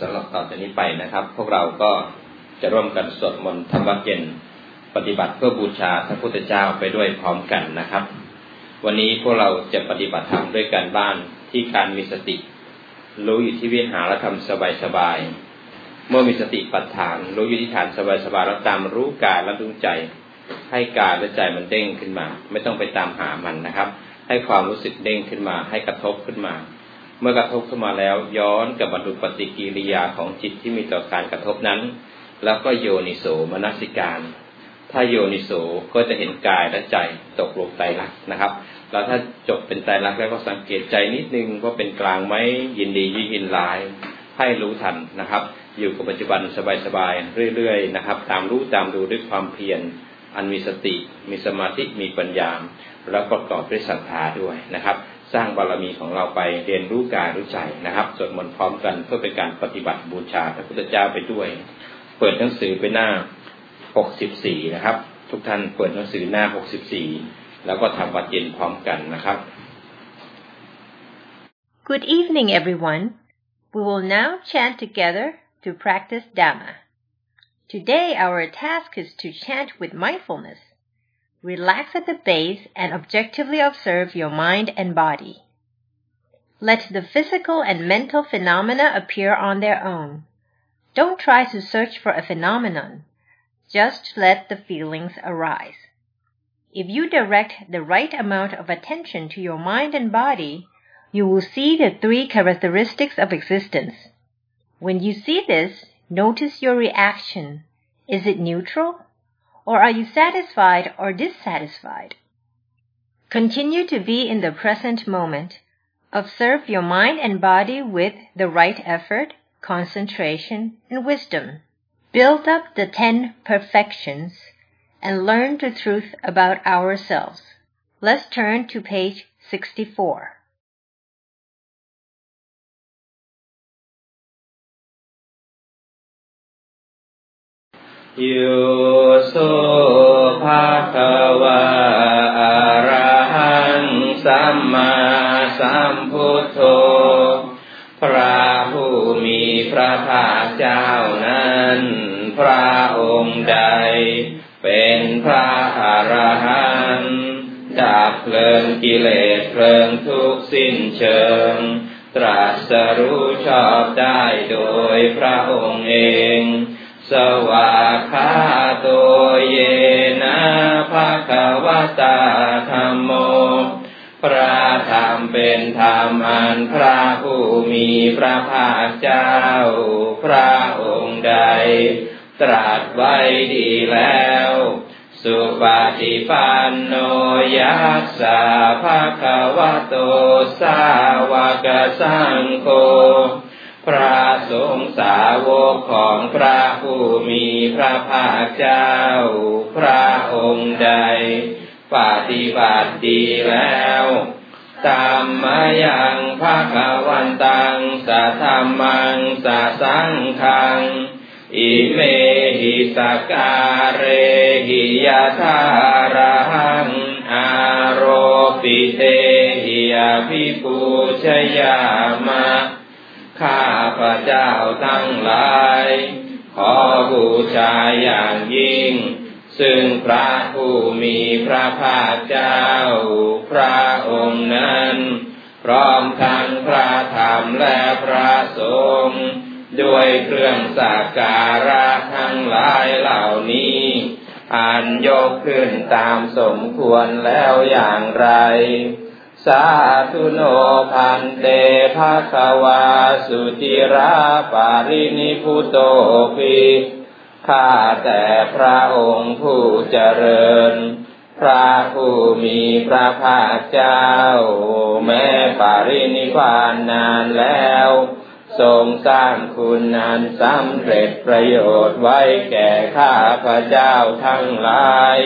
สำหรับต่อจากนี้ไปนะครับ พวกเราก็จะร่วมกันสวดมนต์ธรรมวัดเย็นปฏิบัติเพื่อบูชาพระพุทธเจ้าไปด้วยพร้อมกันนะครับ วันนี้พวกเราจะปฏิบัติธรรมด้วยการบ้านที่การมีสติ รู้อยู่ที่วิหารธรรมสบายๆเมื่อมีสติปัฏฐาน รู้อยู่ที่ฐานสบายๆแล้วตามรู้กายและรู้ใจ ให้กายและใจมันเด้งขึ้นมา ไม่ต้องไปตามหามันนะครับ ให้ความรู้สึกเด้งขึ้นมา ให้กระทบขึ้นมา เมื่อกระทบเข้ามาแล้ว ย้อนกับบรรลุปฏิกิริยาของจิตที่มีต่อการกระทบนั้น แล้วก็โยนิโสมนสิการ ถ้าโยนิโสก็จะเห็นกายและใจตกลงไตรลักนะครับแล้วถ้าจบเป็นไตรลักแล้วก็สังเกตใจนิดนึงว่าเป็นกลางไหมยินดียินร้าย ให้รู้ทันนะครับ อยู่กับปัจจุบันสบายๆเรื่อยๆนะครับ ตามรู้ตามดูด้วยความเพียรอันมีสติ มีสมาธิมีปัญญาแล้วประกอบด้วยศรัทธาด้วยนะครับ สร้างบารมีของเราไปเรียนรู้กายรู้ใจนะครับสวดมนต์พร้อมกันเพื่อเป็นการปฏิบัติบูชาพระพุทธเจ้าไปด้วย เปิดหนังสือไปหน้า 64 นะครับ ทุกท่านเปิดหนังสือหน้า 64 แล้วก็ทำวัดเย็นพร้อมกันนะครับ Good evening everyone we will now chant together to practice Dhamma today our task is to chant with mindfulness Relax at the base and objectively observe your mind and body. Let the physical and mental phenomena appear on their own. Don't try to search for a phenomenon. Just let the feelings arise. If you direct the right amount of attention to your mind and body, you will see the three characteristics of existence. When you see this, notice your reaction. Is it neutral? Or are you satisfied or dissatisfied? Continue to be in the present moment. Observe your mind and body with the right effort, concentration, and wisdom. Build up the ten perfections and learn the truth about ourselves. Let's turn to page 64. ยโสภะควะอะระหังสัมมาสัมพุทโธ พระผู้มีพระภาคเจ้านั้น พระองค์ใด เป็นพระอรหันต์ดับเพลิงกิเลสเพลิงทุกสิ้นเชิง ตรัสรู้ชอบได้โดยพระองค์เอง สวากาโตเยนะภะคะวะตาธรรมโม พระธรรมเป็นธรรมอันพระผู้มีพระภาคเจ้า พระองค์ใด ตรัสไว้ดีแล้ว สุปฏิปันโนยัสสะภะคะวะโตสาวกสังโฆ พระสงฆ์สาวกของพระผู้มีพระภาคเจ้า พระองค์ใด ปฏิบัติดีแล้วตามมายังภาควันตังสัทธมังสัสังคัง อิเมหิสการเรหิยาธาระหัง อารปิเตหิยพิปูชยามะ ข้าพระเจ้าทั้งหลาย ขอบูชาอย่างยิ่ง ซึ่งพระผู้มีพระภาคเจ้า พระองค์นั้น พร้อมทั้งพระธรรมและพระสงฆ์ด้วยเครื่องสักการะทั้งหลายเหล่านี้อันยกขึ้นตามสมควรแล้วอย่างไร สาธุโนพันเตภาควาสุจิราปารินิพุโตภิข้าแต่พระองค์ผู้เจริญ พระผู้มีพระภาคเจ้า แม้ปารินิพานนานแล้ว ทรงสร้างคุณนันสำเร็จประโยชน์ไว้แก่ข้าพระเจ้าทั้งหลาย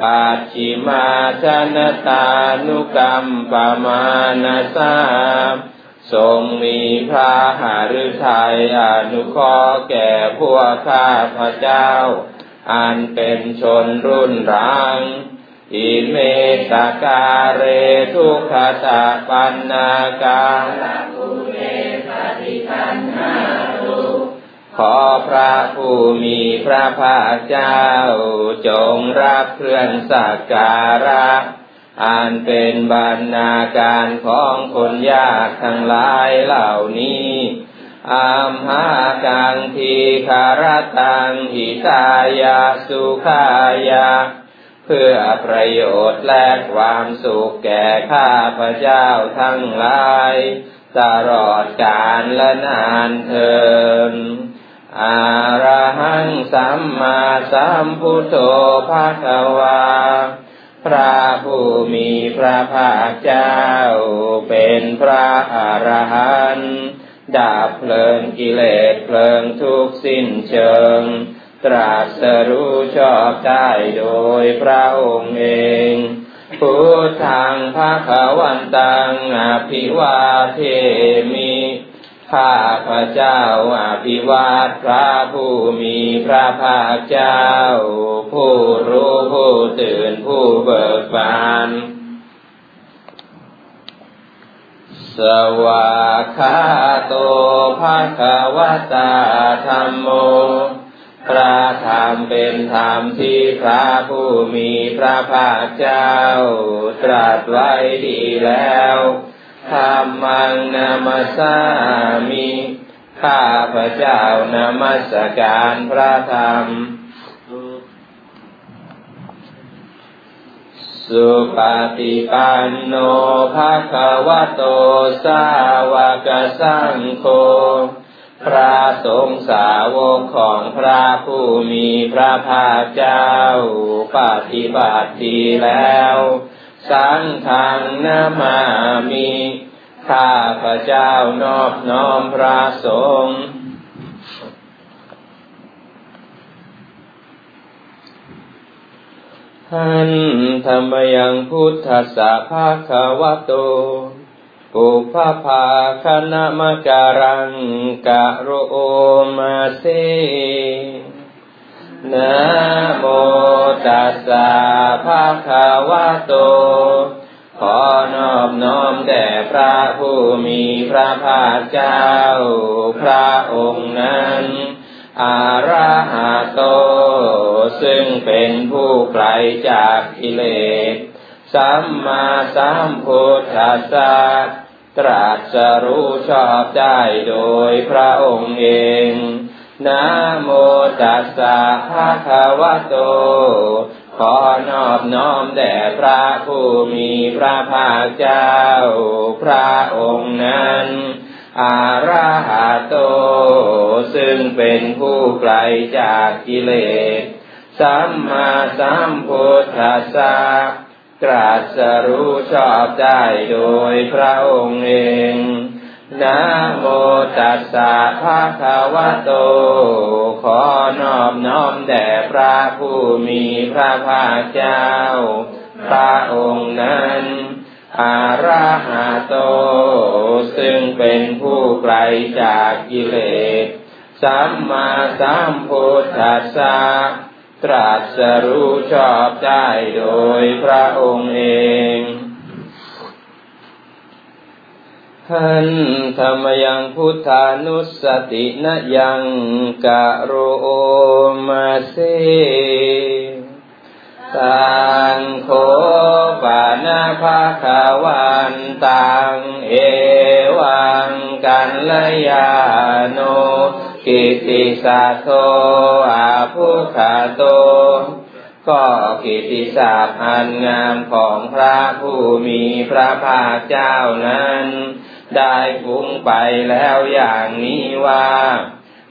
ปัจฉิมาชนตานุกรรมปมานาสาทรงมีพระหฤทัยอนุเคราะห์แก่พวกข้าพระเจ้า อันเป็นชนรุ่นรัง อิเมตกาเรทุกขตาปันนาการุเรปฏิปันนาตุ ขอพระผู้มีพระภาคเจ้า จงรับเครื่องสักการะ อันเป็นบรรณาการของคนยากทั้งหลายเหล่านี้อามหากังทีคารตังหิตายาสุขายา เพื่อประโยชน์และความสุขแก่ข้าพระเจ้าทั้งหลาย ตลอดกาลและนานเทิน อาระหังสัมมาสัมพุทโธภาคะวา พระผู้มีพระภาคเจ้า เป็นพระอรหันต์ดับเพลิงกิเลสเพลิงทุกสิ้นเชิง ตรัสรู้ชอบได้โดยพระองค์เองพุทธังภาควันตังอภิวาเทมิ ข้าพระเจ้าอภิวาทพระผู้มีพระภาคเจ้า ผู้รู้ผู้ตื่นผู้เบิกบาน สวาคาโตภาควตาธรรมโม พระธรรมเป็นธรรมที่พระผู้มีพระภาคเจ้า ตรัสไว้ดีแล้ว ธรรมังนามาสามิข้าพระเจ้านามัสการพระธรรม สุปฏิปันโนภาควะโตสาวกสังโฆพระสงฆ์สาวกของพระผู้มีพระภาคเจ้า ปฏิบัติดีแล้ว สังฆังนามามิข้าพระเจ้านอบน้อมพระสงฆ์หันธรรมยังพุทธสาภาควะโตปุพพาคณมการังกะโรมาเซ นะโมตัสสะภะคะวะโต ขอนอบน้อมแด่พระผู้มีพระภาคเจ้า พระองค์นั้น อาราหะโต ซึ่งเป็นผู้ไกลจากกิเลส สัมมาสัมพุทธัสสะตรัสรู้ชอบได้โดยพระองค์เอง นะโมตัสสะภะคะวะโต ขอนอบน้อมแด่พระผู้มีพระภาคเจ้า พระองค์นั้น อาราหะโต ซึ่งเป็นผู้ไกลจากกิเลส สัมมาสัมพุทธัสสะตรัสรู้ชอบได้โดยพระองค์เอง นะโมตัสสะภะคะวะโต ขอนอบน้อมแด่พระผู้มีพระภาคเจ้า พระองค์นั้นอาราหะโต ซึ่งเป็นผู้ไกลจากกิเลส สัมมาสัมพุทธัสสะตรัสรู้ชอบได้โดยพระองค์เอง หันธรรมยังพุทธานุสตินยังกะโรมาเซตังโคปานาภาคาวันตังเอวังกันลยาโนกิติสัตโตอาภุคาโต ก็กิติศัพท์อันงามของพระผู้มีพระภาคเจ้านั้น ได้ฟุ้งไปแล้วอย่างนี้ว่า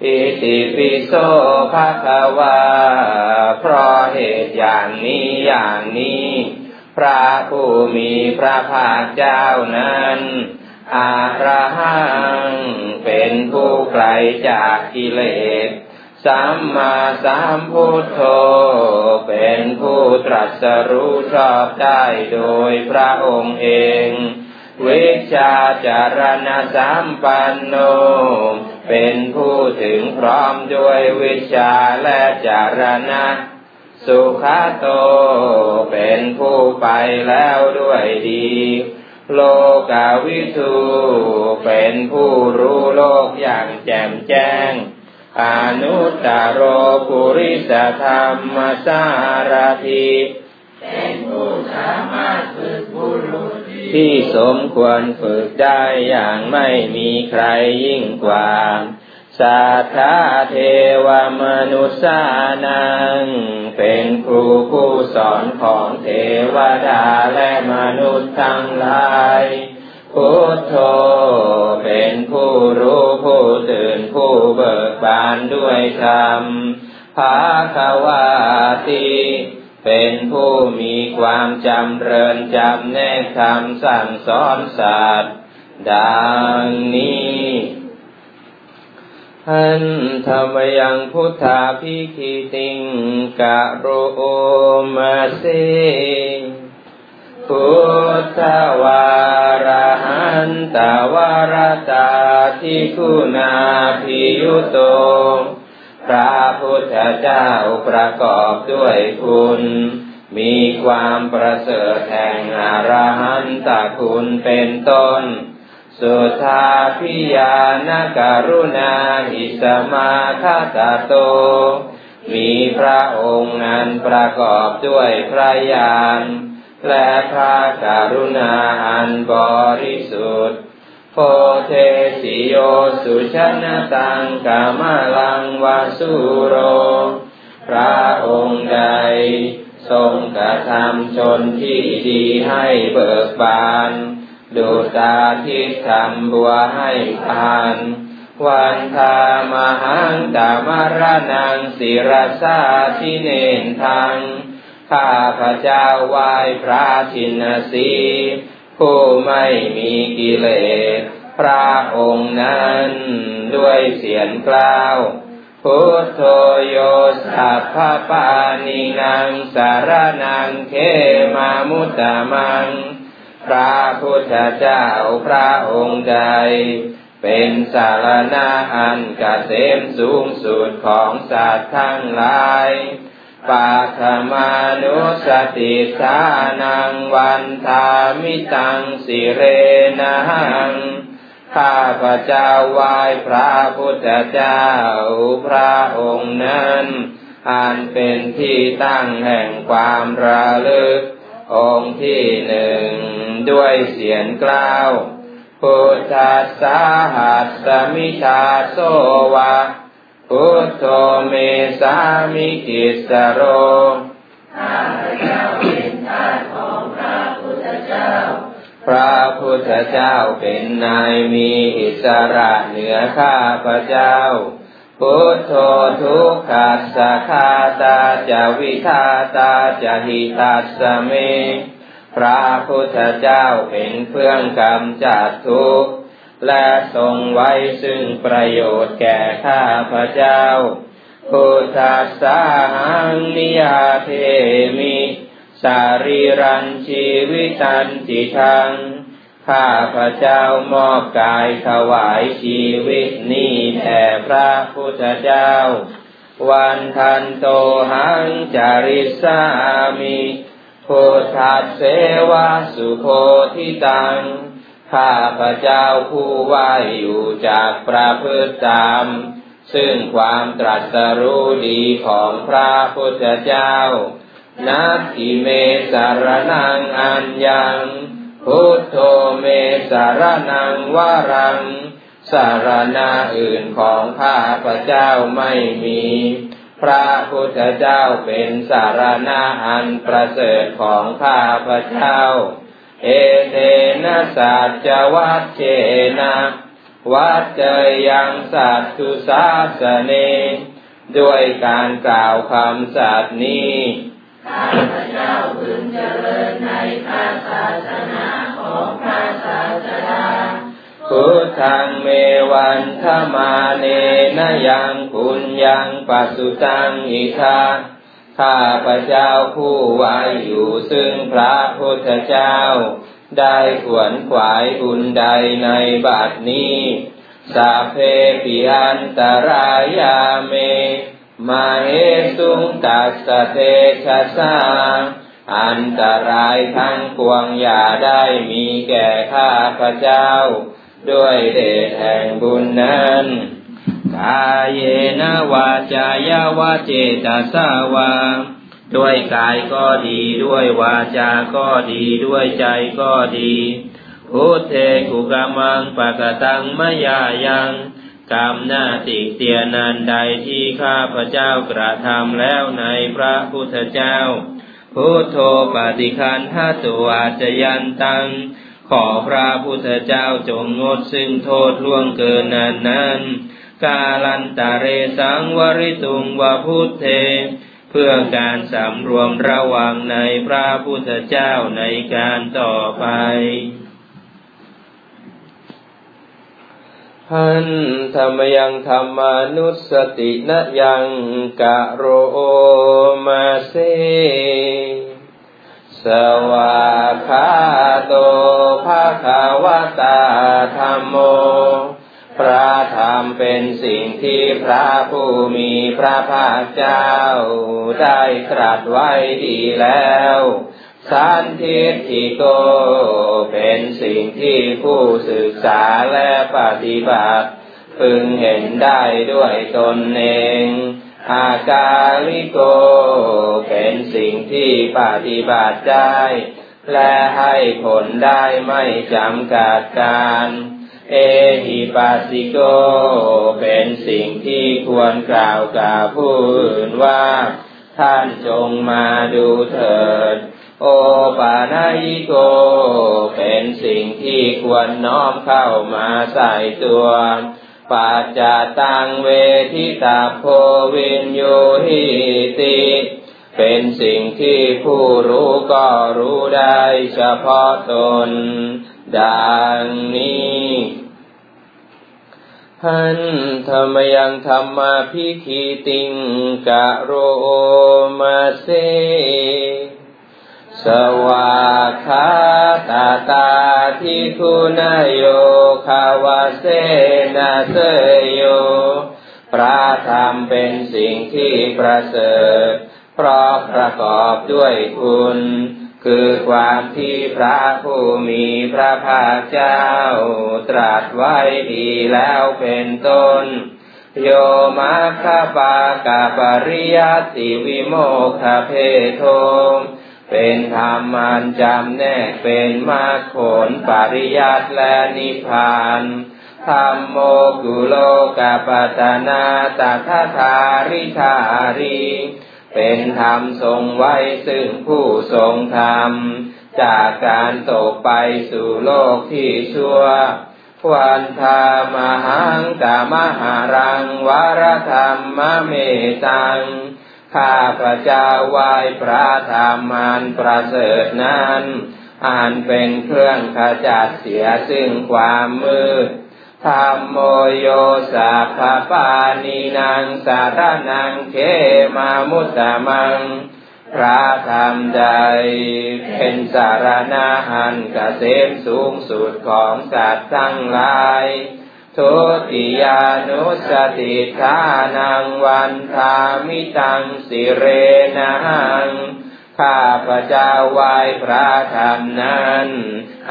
อิติปิโสภะคะวาเพราะเหตุอย่างนี้อย่างนี้ พระผู้มีพระภาคเจ้านั้น อาระหังเป็นผู้ไกลจากกิเลส สัมมาสัมพุทโธเป็นผู้ตรัสรู้ชอบได้โดยพระองค์เอง วิชาจารณสัมปันโน เป็นผู้ถึงพร้อมด้วยวิชาและจารณะ สุขโต เป็นผู้ไปแล้วด้วยดี โลกาวิทูเป็นผู้รู้โลกอย่างแจ่มแจ้ง อนุตตโรปุริสธรรมสารทิเป็นผู้สามารถฝึกบุ ที่สมควรฝึกได้อย่างไม่มีใครยิ่งกว่าสัทธาเทวมนุษานัง เป็นครูผู้สอนของเทวดาและมนุษย์ทั้งหลายพุทโธเป็นผู้รู้ผู้ตื่นผู้เบิกบานด้วยธรรมภาควาติ เป็นผู้มีความจำเริญจำแนกคำสั่งสอนสัตว์ดังนี้หันธรรมยังพุทธาพิคิติงกะโรมาเสพุทธวารหันตวารตาทิคุณาพิยุโต พระพุทธเจ้าประกอบด้วยคุณ มีความประเสริฐแห่งอรหันตคุณเป็นต้น สุทาพิยานการุณาหิสมาคาตโต มีพระองค์นั้นประกอบด้วยพระญาณและพระกรุณาอันบริสุทธิ์ โพเทสิโยสุชนะตังกามาลังวาสุโร พระองค์ใด ทรงกระทำชนที่ดีให้เบิกบาน ดูตาทิศทำบัวให้ทาน วันทามหังตามรนังศิรสาทิเนนทัง ข้าพระเจ้าไหว้พระชินสี ผู้ไม่มีกิเลส พระองค์นั้น ด้วยเสียงกล่าว พุทโธโยสัพพปานินางสารนังเขมามุตตะมัง พระพุทธเจ้าพระองค์ใด เป็นสารณะอันกเกษมสูงสุดของสัตว์ทั้งหลาย ปัทมานุสติสานังวันทามิตังสิเรนังข้าพระเจ้าไหว้พระพุทธเจ้าพระองค์นั้นอันเป็นที่ตั้งแห่งความระลึก องค์ที่หนึ่งด้วยเสียงกล่าวพุทธสสะหัสสมิชาโสวะ พุทโธเมสามิกิสโรข้าพเจ้าเป็นทาสของพระพุทธเจ้า พระพุทธเจ้าเป็นนายมีอิสระเหนือข้าพเจ้า พุทโธทุกขัสสะคาตาจาวิทาตาจาหิตัสเม พระพุทธเจ้าเป็นเครื่องกำจัดทุกข์ และทรงไว้ซึ่งประโยชน์แก่ข้าพระเจ้าพุทธัสสะหังนิยาเทมิ สารีรันชีวิตันติทัง ข้าพระเจ้ามอบกายถวายชีวิตนี้แด่พระพุทธเจ้า วันทันโตหังจาริสามิพุทธัสเสวะสุโคทิตัง ข้าพระเจ้าผู้ว่าอยู่จากประพฤติตาม ซึ่งความตรัสรู้ดีของพระพุทธเจ้า นักขิเมสารนังอัญญัง พุทโธเมสารนังวารัง สารณาอื่นของข้าพระเจ้าไม่มี พระพุทธเจ้าเป็นสารณาอันประเสริฐของข้าพระเจ้า เอเตนะสัจวัตเจนะวัดเจยังสัตตุสาสเน ด้วยการกล่าวคำสัตย์นี้ข้าพเจ้าพึงเจริญในพระศาสนาของพระศาสดาพุทธังเมวันธมาเนนยังปุญญังปัสุตังอิทา ข้าพระเจ้าผู้ไว้อยู่ซึ่งพระพุทธเจ้า ได้ขวนขวายบุญใดในบัดนี้สาเพปิอันตรายาเม มาเฮสุงตัสเตชะสาอันตรายทั้งปวงอย่าได้มีแก่ข้าพระเจ้า ด้วยเดชแห่งบุญนั้น กายเยนวาจายาวาเจตสาวา ด้วยกายก็ดีด้วยวาจาก็ดีด้วยใจก็ดีพุทเทกุกามังปะกตังมยายังกรรมหน้าติเตียนันใดที่ข้าพระเจ้ากระทำแล้วในพระพุทธเจ้า พุทโธปฏิคันทัตัวอาจยันตัง ขอพระพุทธเจ้าจงงดซึ่งโทษล่วงเกินนั้นนั้น กาลันตาเรสังวริตุงวพุทเท เพื่อการสำรวมระวังในพระพุทธเจ้าในการต่อไปหันธรรมยังธรรมานุสตินะยังกะโรมาเซสวาคาโตภาคาวตาธรรมโม พระธรรมเป็นสิ่งที่พระผู้มีพระภาคเจ้า ได้ตรัสไว้ดีแล้วสันทิฏฐิโก เป็นสิ่งที่ผู้ศึกษาและปฏิบัติ พึงเห็นได้ด้วยตนเองอากาลิโก เป็นสิ่งที่ปฏิบัติได้ และให้ผลได้ไม่จำกัดการ เอหิปัสสิโก เป็นสิ่งที่ควรกล่าวกับผู้อื่นว่า ท่านจงมาดูเถิด โอปานายิโก เป็นสิ่งที่ควรน้อมเข้ามาใส่ตัวปัจจตังเวทิตาโพวินโยหิติ เป็นสิ่งที่ผู้รู้ก็รู้ได้เฉพาะตน ดังนี้หันธรรมยังธรรมาพิคีติงกะโรมาเซสวาคาตาตาทิคุณโยคาวาเสนาเสโย พระธรรมเป็นสิ่งที่ประเสริฐ เพราะประกอบด้วยคุณ คือความที่พระผู้มีพระภาคเจ้า ตรัสไว้ดีแล้วเป็นต้น โยมาคาปากาปริยติวิโมคเพโทเป็นธรรมันจำแนกเป็นมรรคผลปริยัติและนิพพานธรรมโมกุโลกาปตนาตถาธาริธารี เป็นธรรมทรงไว้ซึ่งผู้ทรงธรรม จากการตกไปสู่โลกที่ชั่วควันธามหังกามหารังวรธรรมเมตัง ข้าพระเจ้าไหว้พระธรรมอันประเสริฐนั้นอันเป็นเครื่องขจัดเสียซึ่งความมืด ธรรมโมโยสัพพปานีนางสารนังเขมามุตตะมัง พระธรรมใด เป็นสารณะหันกเกษมสูงสุดของสัตว์ทั้งหลาย ทุติยานุสติทานังวันทามิตังสิเรนัง ข้าพระเจ้าไหว้พระธรรมนั้น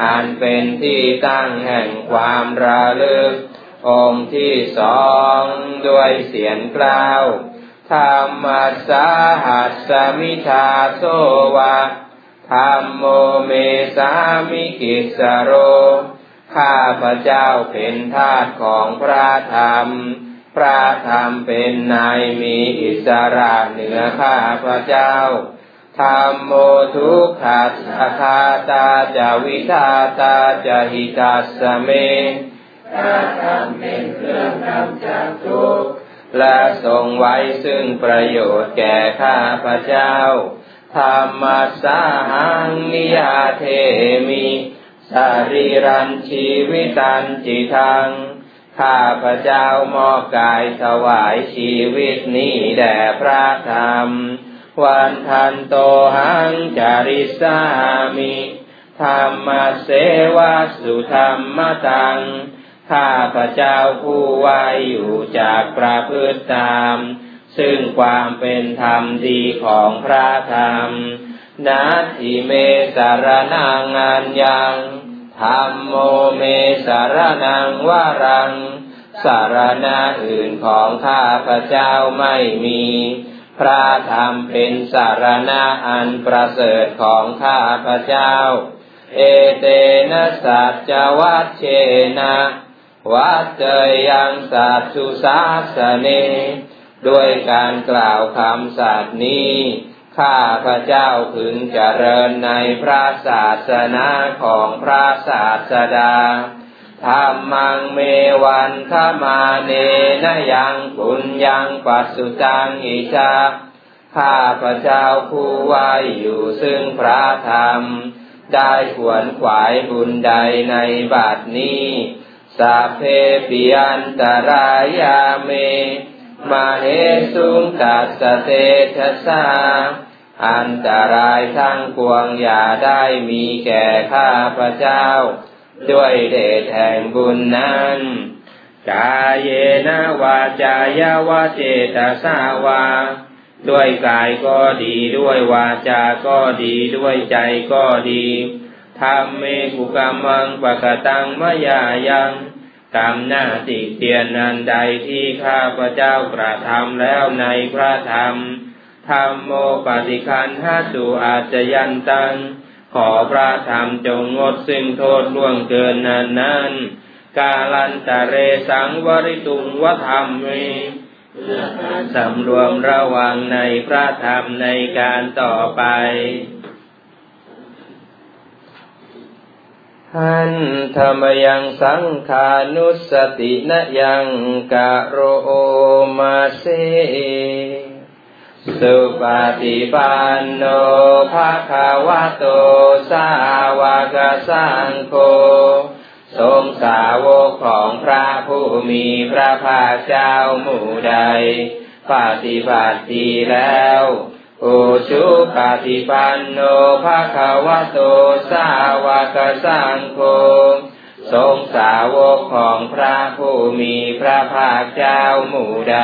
อันเป็นที่ตั้งแห่งความระลึก องค์ที่สองด้วยเสียงกล่าวธรรมสาหัสมิทาโซวะธรรมโมเมสามิกิสโร ข้าพระเจ้าเป็นทาสของพระธรรม พระธรรมเป็นนายมีอิสระเหนือข้าพระเจ้า ธรรมโมทุกขัสคาตาจาวิทาตาจาหิตาสเมพระธรรมเป็นเครื่องกำจัดทุกข์และทรงไว้ซึ่งประโยชน์แก่ข้าพระเจ้า ธรรมสาหังนิยาเทมิสรีรันชีวิตันจิทัง ข้าพระเจ้ามอบกายถวายชีวิตนี้แด่พระธรรม วันทันโตหังจาริสามิธรรมเสวะสุธรรมตัง ข้าพระเจ้าผู้ไว้อยู่จากประพฤติตาม ซึ่งความเป็นธรรมดีของพระธรรม นาทิเมสารนังอันยังธรรมโมเมสารนังวารัง สารณะอื่นของข้าพระเจ้าไม่มี พระธรรมเป็นสารณะอันประเสริฐของข้าพระเจ้า เอเตนะสัจวัชเชนะวัดเจยังสัตสุสาสเน ด้วยการกล่าวคำสัตย์นี้ ข้าพระเจ้าพึงเจริญในพระศาสนาของพระศาสดา ธรรมังเมวันขมาเนนยังปุญญังปัสสุตังอิจาข้าพระเจ้าผู้ไว้อยู่ซึ่งพระธรรม ได้ขวนขวายบุญใดในบัดนี้สัพเพปิยันตรายาเม มาเหสุงตัสเตชะสาอันตรายทั้งปวงอย่าได้มีแก่ข้าพระเจ้า ด้วยเดชแห่งบุญนั้นกายเยนะวาจายาวาเจตสาวา ด้วยกายก็ดีด้วยวาจาก็ดีด้วยใจก็ดีทำเมกุกรรมังปะกตังมยายังกรรมหน้าติเตียนนันใดที่ข้าพระเจ้ากระทำแล้วในพระธรรมธรรมโมปฏิคันห้าสุอาจจะยันตัง ขอพระธรรมจงงดซึ่งโทษล่วงเกินนั้นนั้นกาลันตะเรสังวริตุงวธรรมมีสำรวมระวังในพระธรรมในการต่อไปหันธรรมยังสังขานุสตินยังกะโรมาเส สุปฏิปันโนภะคะวะโต สาวกสังโฆทรงสาวกของพระผู้มีพระภาคเจ้าหมู่ใด ปฏิบัติดีแล้วอุชุปฏิปันโนภะคะวะโต สาวกสังโฆทรงสาวกของพระผู้มีพระภาคเจ้าหมู่ใด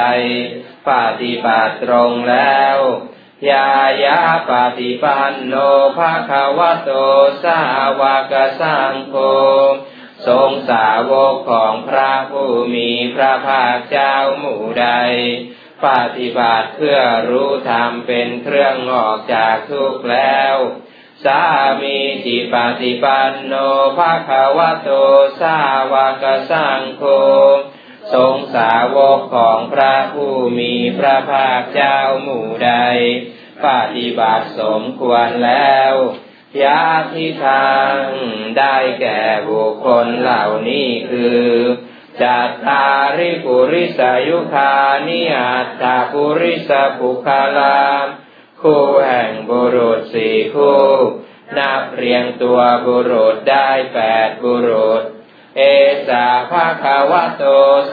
ปฏิบัติตรงแล้วยายาปฏิปันโนภะคะวะโตสาวกสังโฆทรงสาวกของพระผู้มีพระภาคเจ้าหมู่ใด ปฏิบัติเพื่อรู้ธรรมเป็นเครื่องออกจากทุกข์แล้ว สามีจิปฏิปันโนภาคาวะโตสาวกสังโฆ ทรงสาวกของพระผู้มีพระภาคเจ้าหมู่ใด ปฏิบัติสมควรแล้วยาทิทางได้แก่บุคคลเหล่านี้คือจัตตาริปุริสายุคานิอัตตาปุริสปุคาลามคู่แห่งบุรุษสี่คู่ นับเรียงตัวบุรุษได้แปดบุรุษ เอสาภาคาวะโต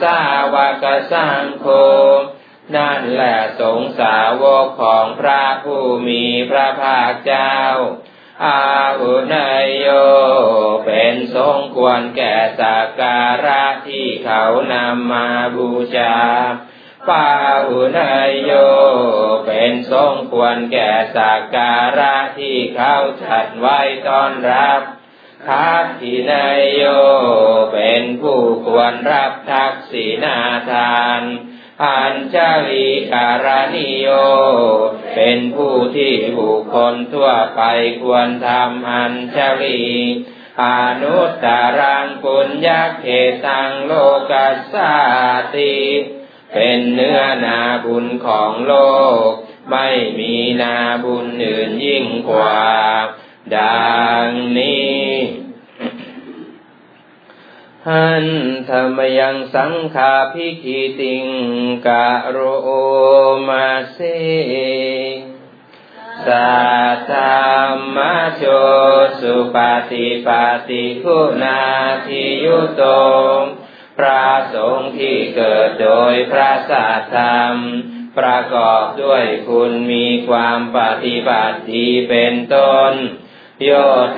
สาวกสังโฆนั่นแหละสงสาวกของพระผู้มีพระภาคเจ้า อาหุนายโย เป็นสงควรแก่สักการะที่เขานำมาบูชาปาหุนายโย เป็นสงควรแก่สักการะที่เขาจัดไว้ต้อนรับ ทักขินายโย เป็นผู้ควรรับทักษินาทานอัญชลีการณิโย เป็นผู้ที่บุคคลทั่วไปควรทำอัญชลีอนุตตรังปุญญาเขตังโลกัสสาติ เป็นเนื้อนาบุญของโลก ไม่มีนาบุญอื่นยิ่งกว่า ดังนี้หันธรรมยังสังขาพิกิติงกะโรมาเสสัตธรรมโชสุปฏิปฏิคุณาทิยุโตพระสงฆ์ที่เกิดโดยพระสัทธรรม ประกอบด้วยคุณมีความปฏิบัติดีเป็นต้น โย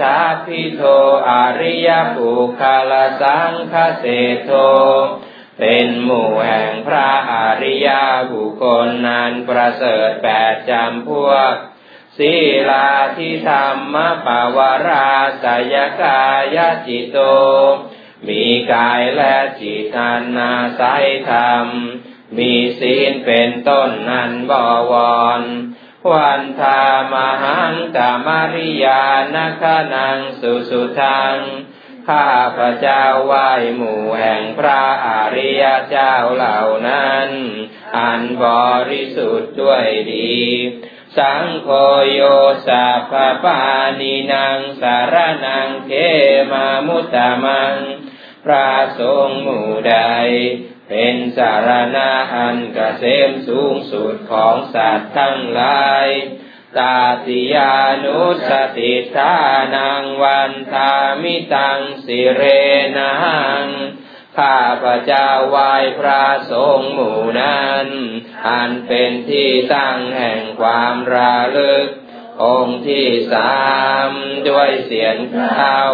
ธาพิโทอริยบุคลสังคเสโท เป็นหมู่แห่งพระอริยบุคคลนั้นประเสริฐแปดจำพวกศีลาทิธรรมปวาราสยกายจิตโต มีกายและจิตอันนาศัยธรรม มีศีลเป็นต้นนันบวร วันธามหังตามาริยานคนังสุสุทัง ข้าพระเจ้าไหว้หมู่แห่งพระอริยเจ้าเหล่านั้น อันบริสุทธิ์ด้วยดี สังโฆโยสัพพานินางสารนังเขมามุตตมัง พระสงฆ์หมู่ใด เป็นสารณะอันกเกษมสูงสุดของสัตว์ทั้งหลายตาติยานุสติทานังวันทามิตังสิเรนังข้าพระเจ้าไหว้พระสงฆ์หมู่นั้น อันเป็นที่ตั้งแห่งความระลึก องค์ที่สามด้วยเสียงข้าว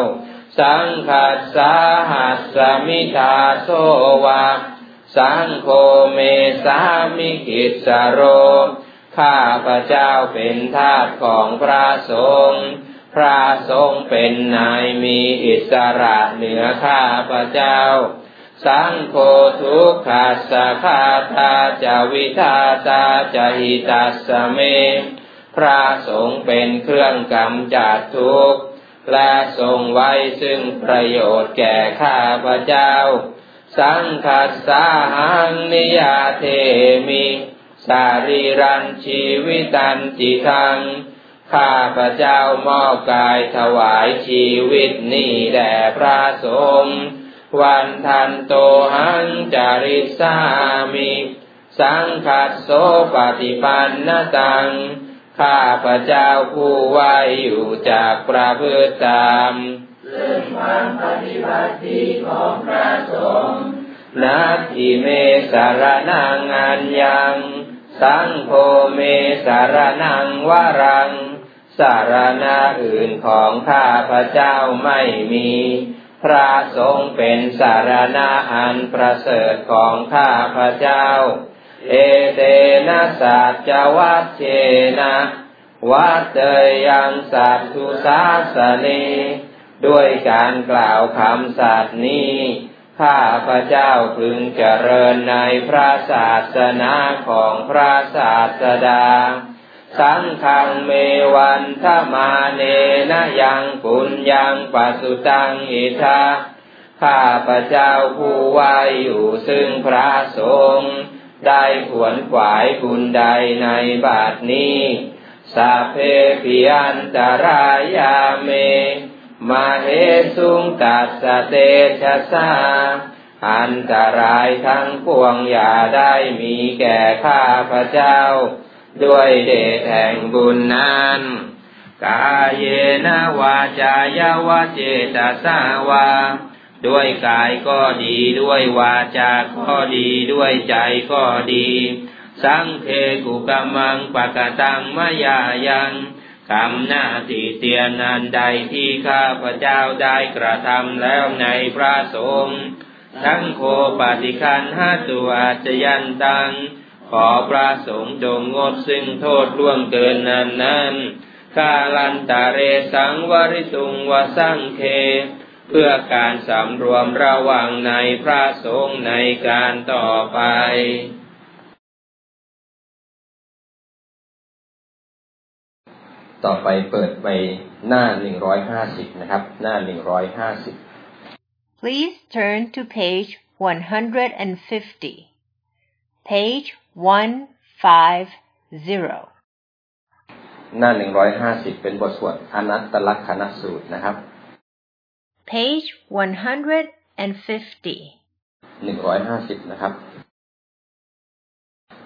สังขัสสาหัสสมิทาโซวะ สังโฆเมสามิกิสโร ข้าพระเจ้าเป็นทาสของพระสงฆ์พระสงฆ์เป็นนายมีอิสระเหนือข้าพระเจ้า สังโฆทุกขัสสะคาตาจาวิทาตาจหิตัสเม พระสงฆ์เป็นเครื่องกำจัดทุกข์และทรงไว้ซึ่งประโยชน์แก่ข้าพระเจ้า สังคัสสาหังนิยาเทมิสารีรันชีวิตันจิทัง ข้าพระเจ้ามอบกายถวายชีวิตนี้แด่พระสงฆ์วันทันโตหังจาริสามิ สังคัสโสปฏิปันนตัง ข้าพระเจ้าผู้ไหวอยู่จากประพฤติตาม ซึ่งความปฏิบัติดีของพระสงฆ์นาทิเมสารนังอันยัง สังโฆเมสารนังวารัง สารณะอื่นของข้าพระเจ้าไม่มี พระสงฆ์เป็นสารณะอันประเสริฐของข้าพระเจ้า เอเตนะสัจจวัตเชนะวัดเตยังสัตตุสาสเน ด้วยการกล่าวคำสัตย์นี้ ข้าพระเจ้าพึงเจริญในพระศาสนาของพระศาสดา สังฆังเมวันทมาเนนะยังปุญญังปัสุตังอิทาข้าพระเจ้าผู้ไว้อยู่ซึ่งพระสงฆ์ได้ขวนขวายบุญใดในบาทนี้สาเพปิอันตรายาเม มาเหสุงตัสสเตชะสาอันตรายทั้งปวงอย่าได้มีแก่ข้าพระเจ้า ด้วยเดชแห่งบุญนั้น กายเยนวาจายาวาเจตสาวา ด้วยกายก็ดีด้วยวาจาก็ดีด้วยใจก็ดี สังเคกุกมังปะกตังมายายัง กรรมหน้าที่เตียนนันใดที่ข้าพระเจ้าได้กระทำแล้วในพระสงฆ์ทั้งโคปฏิคันห้าตัวอาจยันตัง ขอพระสงฆ์จงงดซึ่งโทษล่วงเกินนั้นนั้นกาลันตาเรสังวริตุงวสังเค เพื่อการสำรวมระวังในพระสงฆ์ในการต่อไป ต่อไปเปิดไปหน้าหนึ่งร้อยห้าสิบนะครับ หน้าหนึ่งร้อยห้าสิบ Please turn to page 150 page 150หน้าหนึ่งร้อยห้าสิบเป็นบทสวดอนัตตลักษณสูตรนะครับ page 150หนึ่งร้อยห้าสิบนะครับ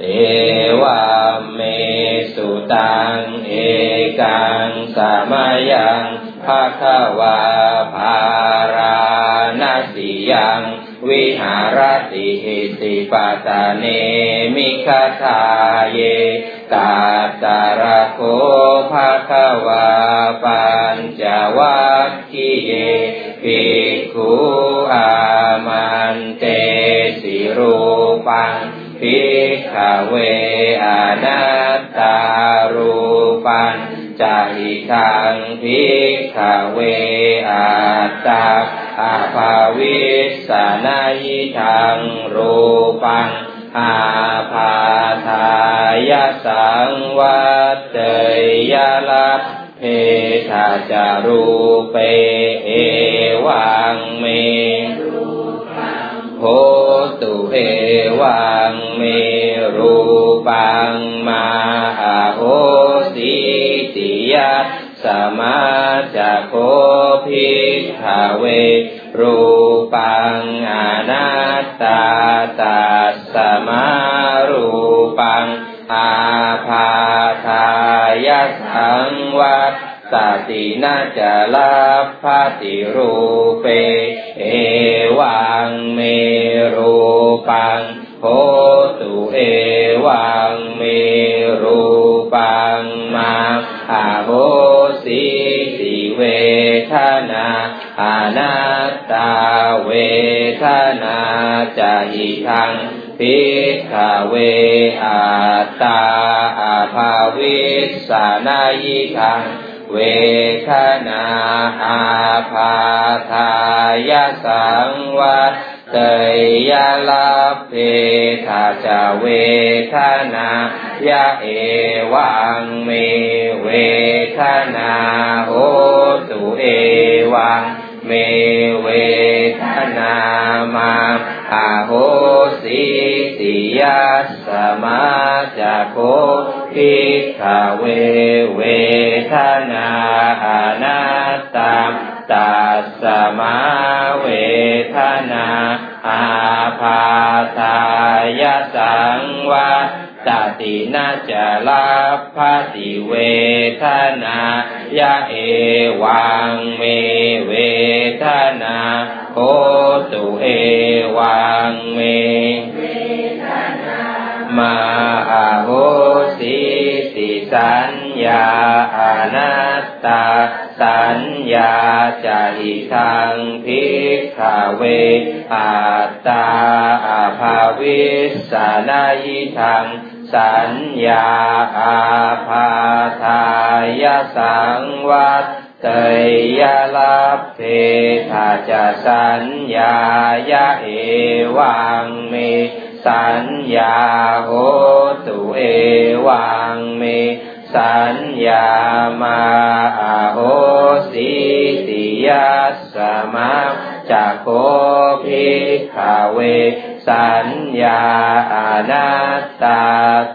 เอวะเมสุตังเอกังสมัยังภะควาภารานัยังวิหารติหิติปัตเนมิคทาเยตาตาระโคภะควาปัญจวัคคีเยภิกขุอามันเตสิรูปัง เวอนัตตารูปันจาหิทังภิกขเวอัตตาอาภาวิสนายิทังรูปังอาภาทายสังวัตเตยลับเพทาจารูเปเอวังเมโห เอวังเมรูปังมาโหสิติยาสมาจะโคภิกขเว รูปังอนัตตาตัสสมารูปังอาภาทายสังวัต สตินาจะลาภาติรูเป เอวังเมรูปังโหตุเอวังเมรูปังมาอาโหสิสิเวทนาอานัตตาเวทนาจะหิทังพิกขเวอาตาอาภาวิสานายิทัง เวทนาอาภาทายสังวัตเตยาลาเพทาจเวทนายะเอวังเมเวทนาโหตุเอวังเมเวทนามา อาโหสิติยาสมาจโคพิกขเวเวทนาอนัตตาตัสสมาเวทนา อาภาทายสังวัตตินาจะลาภาติเวทนายะเอวังเมเวทนาโคตุเอวังเมมาอาโหสิติสัญญาอนัตตา สัญญาจะหิทังพิกขเวอัตตาอาภาวิสานายิทังสัญญาอาภาทายสังวัตเตยลาเพทาจะสัญญายะเอวังเมสัญญาโหตุเอวังเม สัญญามาโหสิติยัสสมาจะโคภิกขเว สัญญาอนัตตา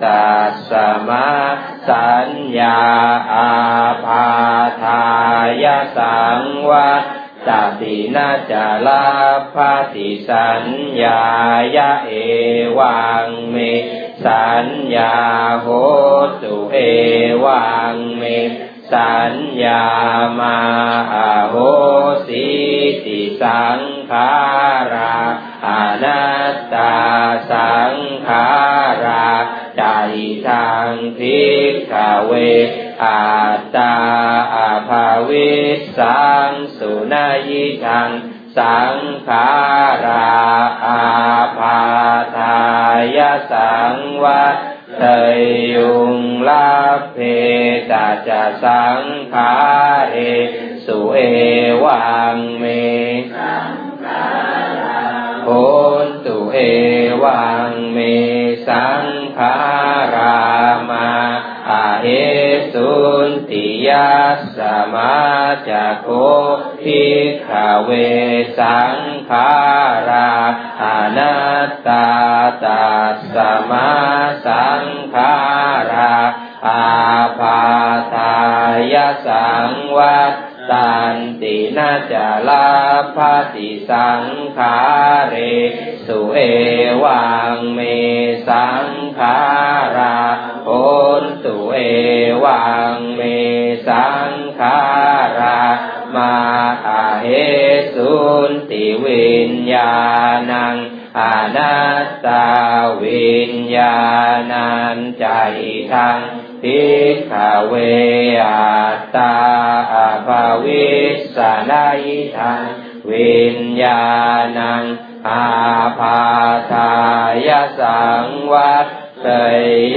ตัสสมาสัญญาอาภาทายสังวัตตินาจะลาภาติสัญญายะเอวังเม สัญญาโหตุเอวังเม สัญญามาโหสิติสังขาราอนัตตาสังขาราใจทางพิกขเวอาตาอาภาวิสังสุนายทัง สังขาราอาภาทายสังวัตเตยุงลาเพตาจะสังขาเอสุเอวังเมโหตุเอวังเมสังขารามา อาเหสุนติยาสมาจโคภิกขเวสังขาราอนัตตาตัสสมาสังขาราอาภาทายสังวัตตันตินาจลาภติสังขาเร สุเอวังเมสังขาราโอนตุเอวังเมสังขารามาอาเหสุนติวิญญาณังอนัตตาวิญญาณันใจทังพิกขเวอัตาอภาวิสนายิทังวิญญาณัง อาภาทายสังวัตเต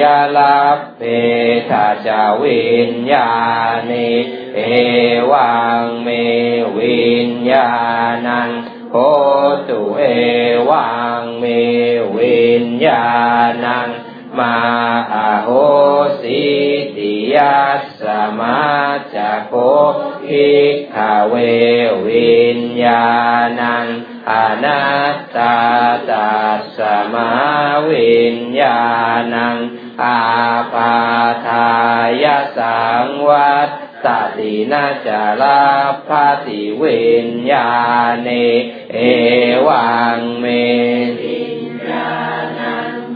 ยลับเปทาจาวิญญาณิเอวังเมวิญญาณังโคตุเอวังเมวิญญาณังมาอาโหสิติยัสสมาจะโคอิขเววิญญาณัง อนัตตาตัสสมาวิญญาณัง อาปาทายสังวัตตตินาจาลาภาติวิญญาเน เอวังเม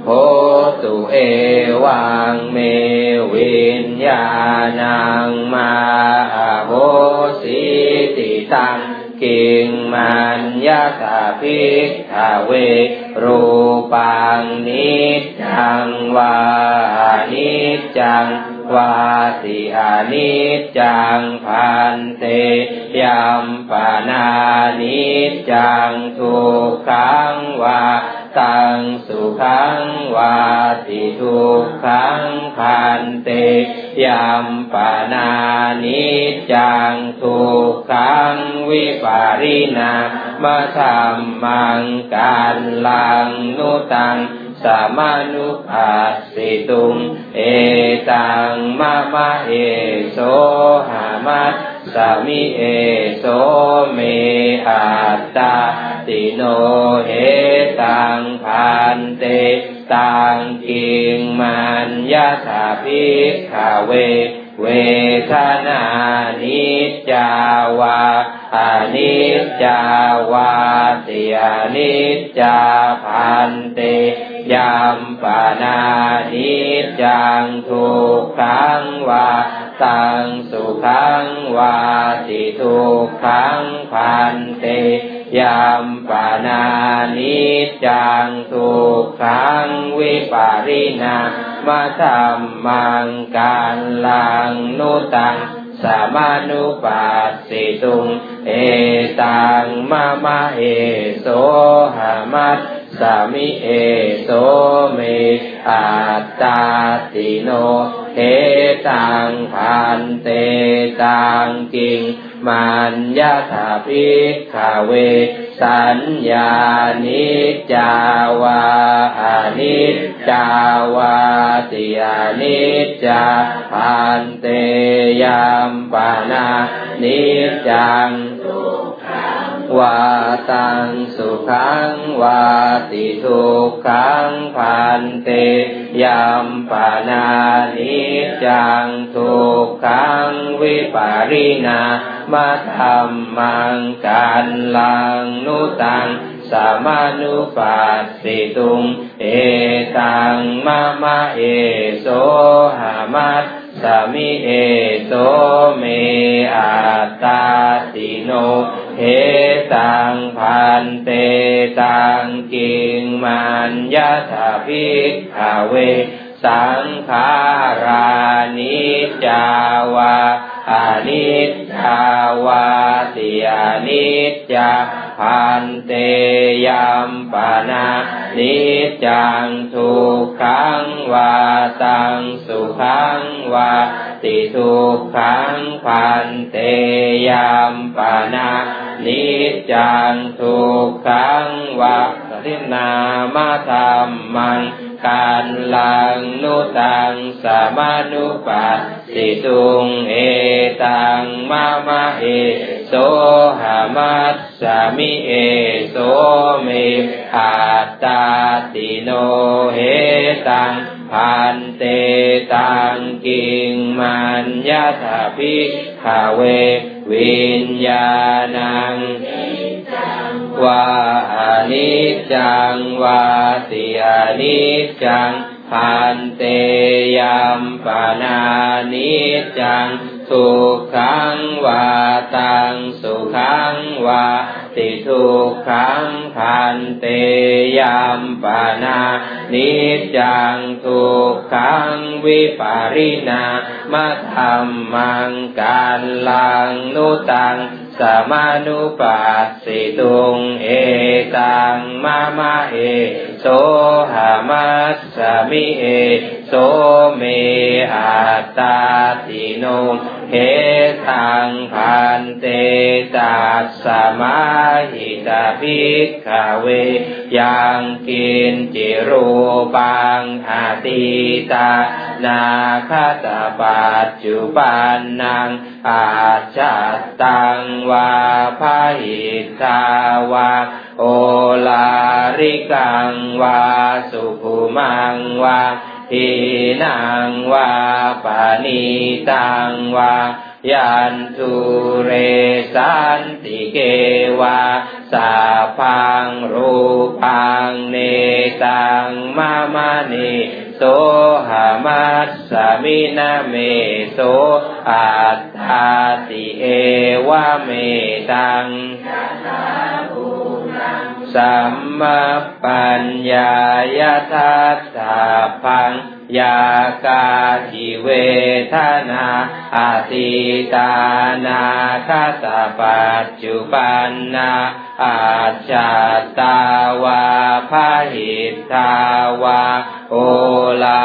โหตุเอวังเมวิญญาณังมาโหสิติตัง กิงมันยะตาภิกขเว รูปังนิจังวานิจังวาสิอานิจจังพันเตยัมปานานิจจังทุกขังวา ตังสุขังวาติทุกขังพันเตยัมปานานิจังทุกขังวิปาริณามะธรรมังการลังนุตังสามานุปัสสิตุงเอตังมะมะเอโสหามัส สามิเอโสเมอัตตาติโนเหตังพันเตตังกิงมันยะถาภิกขเว เวทนานิจจาวาอนิจจาวาติอนิจจาพันเตยามปานานิจังทุกขังวา ตังสุขังวาติทุกขังพันเตยามปานานิจังทุกขังวิปาริณามาธรรมังการลังนุตังสามานุปัสสิตุง เอตังมะมะเอโสหามัสสามิเอโสเมอัตตาติโน เทตังพันเตตังกิงมันยะถาภิกขเว สัญญานิจาวาอนิจจาวาติอานิจจาพันเตยามปานานิจังวาตังสุขังวาติทุกขังพันเต ยามปานานิจังทุกขังวิปาริณามาธรรมังการลังนุตังสามานุปัสสิตุง เอตังมะมะเอโสหามัสสามิเอโสเมอัตตาติโนเฮ ตังพันเตตังกิงมันยะถาภิกขเว สังขารานิจาวาอานิจจาวาติอานิจจาพันเตยัมปานานิจังทุกขังวาตังสุขังวาติทุกขังพันเตยัมปานา นิจังทุกขังวาสินามาธรรมังการลังนุตังสามานุปัสสิตุงเอตังมะมะเอโสหามัสสามิเอโสเมอัตตาติโนเหตังพันเตตังกิงมันยะถาภิกขเว วิญญาณังวาอนิจจังวาติอนิจจังพันเตยัมปนานิจังทุกขังวาตังสุขังวาติทุกขังพันเตยามปานานิจังทุกขังวิปาริณามะธรรมังการลังนุตังสมานุปัสสิตุงเอตังมะมะเอโสหามัสสมิเอโสเมอัตตาติโน เหตังพันเตจัสสมาหิตาภิกขเวยังกินจิรูปังอาติตานาคตาปัจจุบันนังอาจัตตังวาภาหิตาวาโอลาริกังวาสุภุมังวา ทีนังวาปานิตังวายันทุเรสันติเกวาสาพังรูปังเนตังมามานิโสหามัสสมินาเมโสอัตตาติเอวะเมตัง สัมมาปัญญายทัสสะพังยากาทิเวทนาอาติตานาคาตาปัจจุปันนาอาจาตาวาพาหิตาวาโอฬา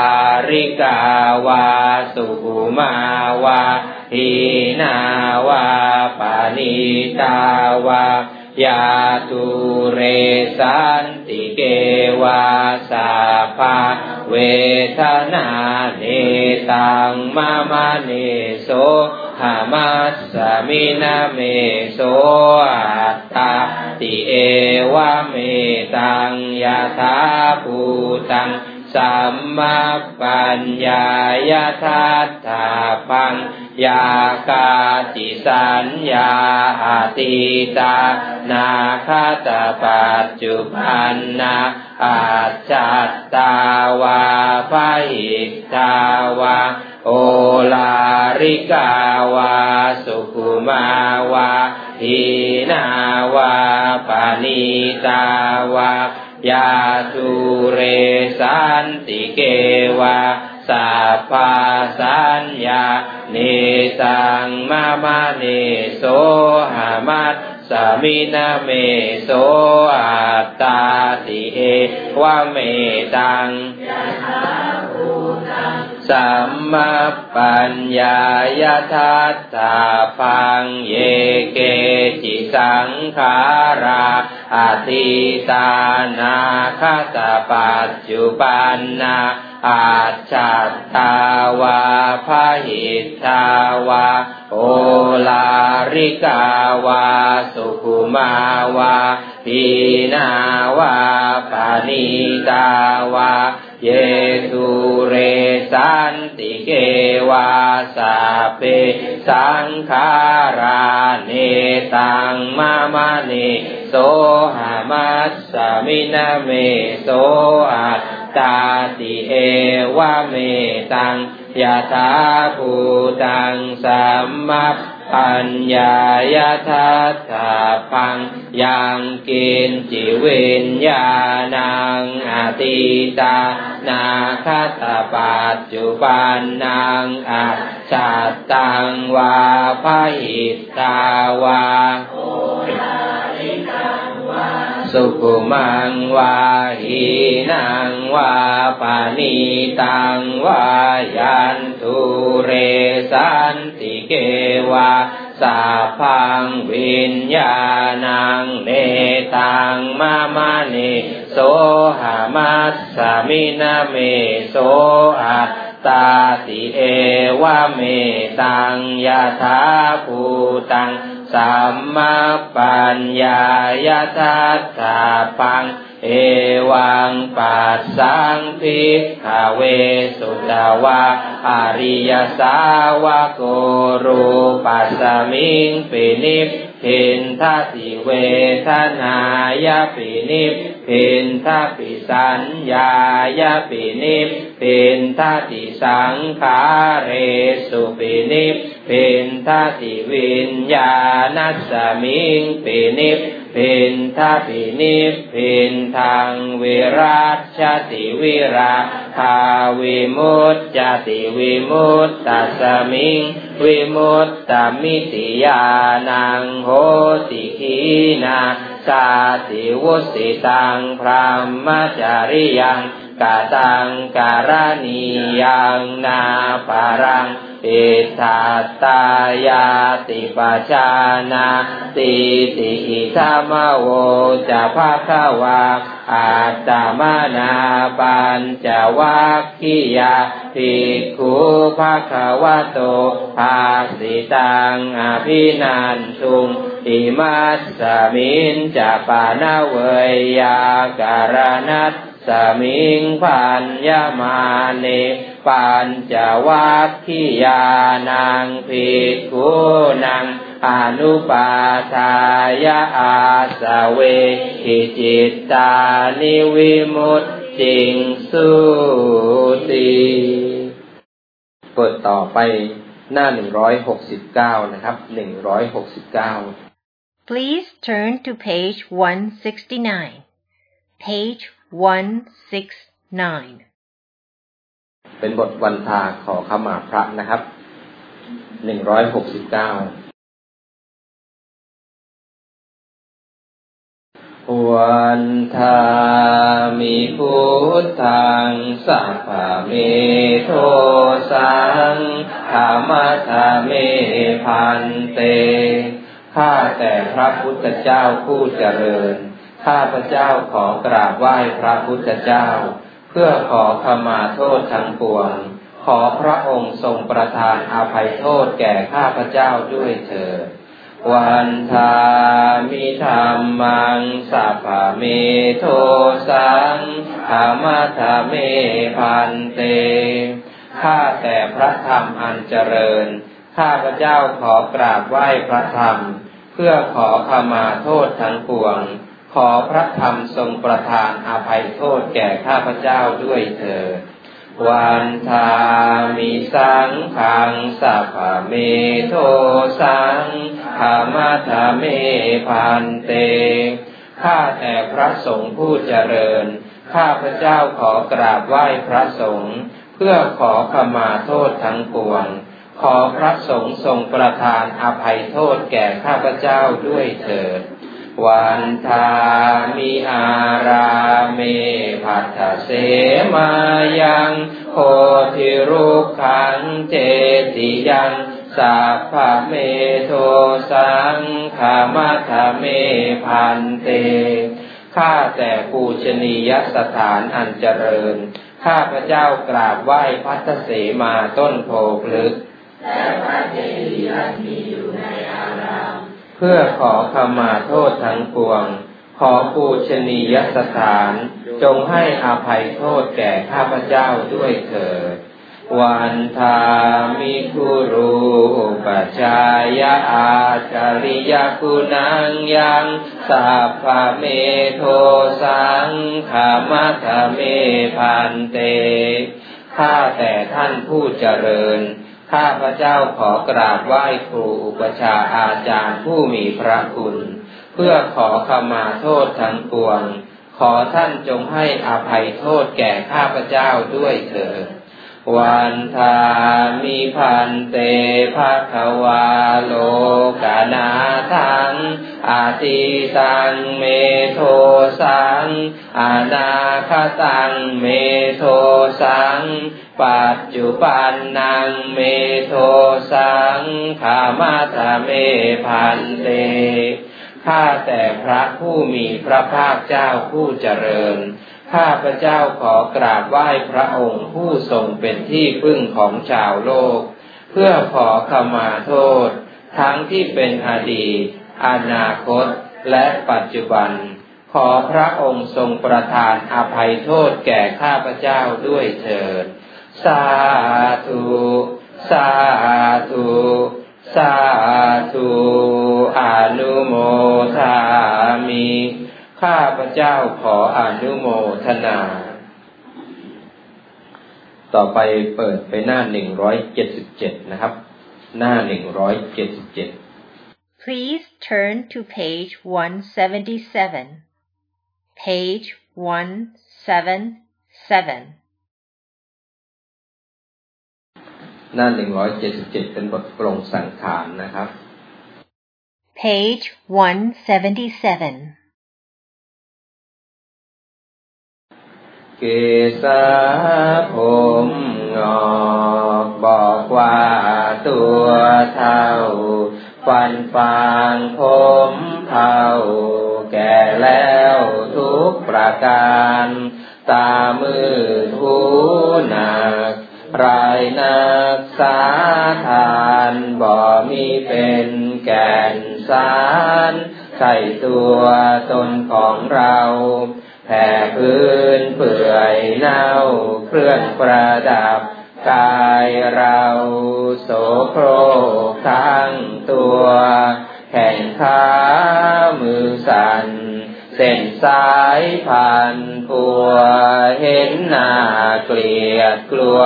ริกาวา สุขุมาวาหีนาวาปะณีตาวา ยา ทูเรสันติเกวาสัพพาเวทะนาเนตังมะมะ เนโสหะมัสมินะ เมโสอัตตาติเอวะเมตังยาธาภูตัง สัมมาปัญญายทัตถาปังยากาติสัญญาอติตานาคาตาปัจจุบันนาอาจัตตาวาภาหิตาวาโอลาริกาวาสุขุมาวาทีนาวาปานิตาวา ยาตุเรสันติเกวะสัพพาสัญญาเนสังมามาเนโสหามัสสมินาเมโสอัตตาติเอวะเมตัง สัมมาปัญญายทัตถาพังเยเกจิสังขาราอธิตานาคตาปัจจุปันนา อาจัตตาวาพาหิตาวาโอลาริกาวาสุขุมาวาพีนาวาปานิตาวาเยสุเรสันติเกวาสาเปสังขาราเนตังมามาเนโสหามัสสมินาเมโสอัต ตาติเอวะเมตังยะถาภูตังสัมมาปัญญายทัสสะพังยังกินจิวิญญาณังอติตานาคตาปัจจุบันนังอาจัตตังวาภาหิตาวา สุขุมังวาหีนังวาปานิตังวายันตุเรสันติเกวาสาพังวิญญาณังเนตังมามาเนโสหามัสสมินาเมโสอัตตาติเอวะเมตังยะถาภูตัง สัมมาปัญญายทัสสะปัง เอวังปัสสังพิกขเวสุตะวา อะริยะสาวะโกรูปัสมิงปินิพ พินทะติเวทะนายะปินิพพินทะติสัญญายะปินิพพินทะติสังขาเรสุปินิพพินทะติวิญญาณัสมิงปินิ พพินทะตินิพินทางวิราชติวิราคาวิมุตจติวิมุตตสมิงวิมุตตมิติยานังโหติขีนาสาติวุสิตังพรหมจาริยังกาตังการณียังนาปารัง อิทาตตายาติปัจานาติติอิธามโวจะภาควาอาตมานาปัญจวัคคียาภิกขุภาควะโตภาสิตังอภินันทุงอิมัสสมินจะปานาเวยาการนัตสมิงพันยามาเน ปัญจวัคคียานังภิกขุนังอนุปาทายาอาสเวหิจิตตานิวิมุตติงสุติเปิดต่อไปหน้าหนึ่งร้อยหกสิบเก้านะครับหนึ่งร้อยหกสิบเก้า Please turn to page 169. Page 169. เป็นบทวันทาขอขมาพระนะครับ หนึ่งร้อยหกสิบเก้าวันทามิพุทธังสัพพเมโทสังธรรมธรเมพันเต ข้าแต่พระพุทธเจ้าผู้เจริญ ข้าพระเจ้าขอกราบไหว้พระพุทธเจ้า พื่อขอขมาโทษทั้งปวง ขอพระองค์ทรงประทานอาภัยโทษแก่ข้าพเจ้าด้วยเถิดวันทามิธรรมังสัพพเมโทสังธรรมธรเมพันเต ข้าแต่พระธรรมอันเจริญ ข้าพระเจ้าขอกราบไหว้พระธรรม เพื่อขอขมาโทษทั้งปวง ขอพระธรรมทรงประทานอาภัยโทษแก่ข้าพเจ้าด้วยเถิดวันทามิสังขังสัพพเมโทสังธรรมธรเมพันเต ข้าแต่พระสงฆ์ผู้เจริญ ข้าพระเจ้าขอกราบไหว้พระสงฆ์เพื่อขอขมาโทษทั้งปวง ขอพระสงฆ์ทรงประทานอภัยโทษแก่ข้าพเจ้าด้วยเถิด วันทามิอาราเมพัทเสมายังโพธิรุขังเจติยังสัพพเมโทสังขามธเมพันเต ข้าแต่ปูชนียสถานอันเจริญ ข้าพระเจ้ากราบไหว้พัทเสมาต้นโพพลึกและพระเจดีย์ที่อยู่ในอาราม เพื่อขอขมาโทษทั้งปวง ขอปูชนียสถาน จงให้อภัยโทษแก่ข้าพเจ้าด้วยเถิดวันทามิคุรูปชายาอาจาริยกุนังยังสัพพเมโทสังขามัทเมพันเต ข้าแต่ท่านผู้เจริญ ข้าพระเจ้าขอกราบไหว้ครูอุปชาอาจารย์ผู้มีพระคุณ เพื่อขอขมาโทษทั้งปวง ขอท่านจงให้อภัยโทษแก่ข้าพระเจ้าด้วยเถิดวันทามิพันเตภะควาโลกะนาถังอะตีตังเมโทสัง อะนาคะตังเมโทสัง ปัจจุปปันนังเมโทสังขะมะถะ เม ภันเตข้าแต่พระผู้มีพระภาคเจ้าผู้เจริญ ข้าพระเจ้าขอกราบไหว้พระองค์ผู้ทรงเป็นที่พึ่งของชาวโลก เพื่อขอขมาโทษ ทั้งที่เป็นอดีต อนาคต และปัจจุบัน ขอพระองค์ทรงประทานอภัยโทษแก่ข้าพระเจ้าด้วยเถิด สาธุสาธุสาธุอนุโมทามิข้าพระเจ้าขออนุโมทนา ต่อไปเปิดไปหน้าหนึ่งร้อยเจ็ดสิบเจ็ดนะครับ หน้าหนึ่งร้อยเจ็ดสิบเจ็ด Please turn to page 177. Page 177. หน้าหนึ่งร้อยเจ็ดสิบเจ็ดเป็นบทปรงสังขารนะครับ Page 177. เกษาผมงอกบอกว่าตัวเท่าฟันฟางผมเท่าแก่แล้วทุกประการ ตามือหูหนัก รายนักสาทานบ่มีเป็นแก่นสารใส่ตัวตนของเราแผ่พื้นเปื่อยเน่าเครื่องประดับกายเราโสโครกทั้งตัว แข่งขามือสั่น เส้นสายพันผัว เห็นหน้าเกลียดกลัว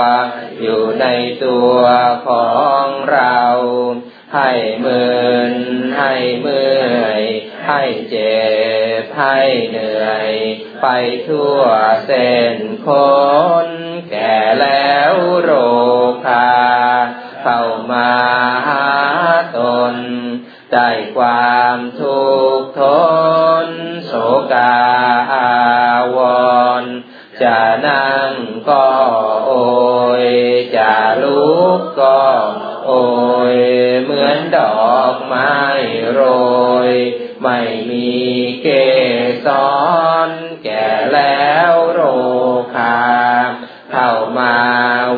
อยู่ในตัวของเรา ให้มืนให้เมื่อย ให้เจ็บ ให้เหนื่อย ไปทั่วเส้นคนแก่แล้วโรคา เข้ามาหาตน ได้ความทุกข์ทน ย เหมือนดอกไม้โรย ไม่มีเกสรแก่แล้วโรคา เข้ามา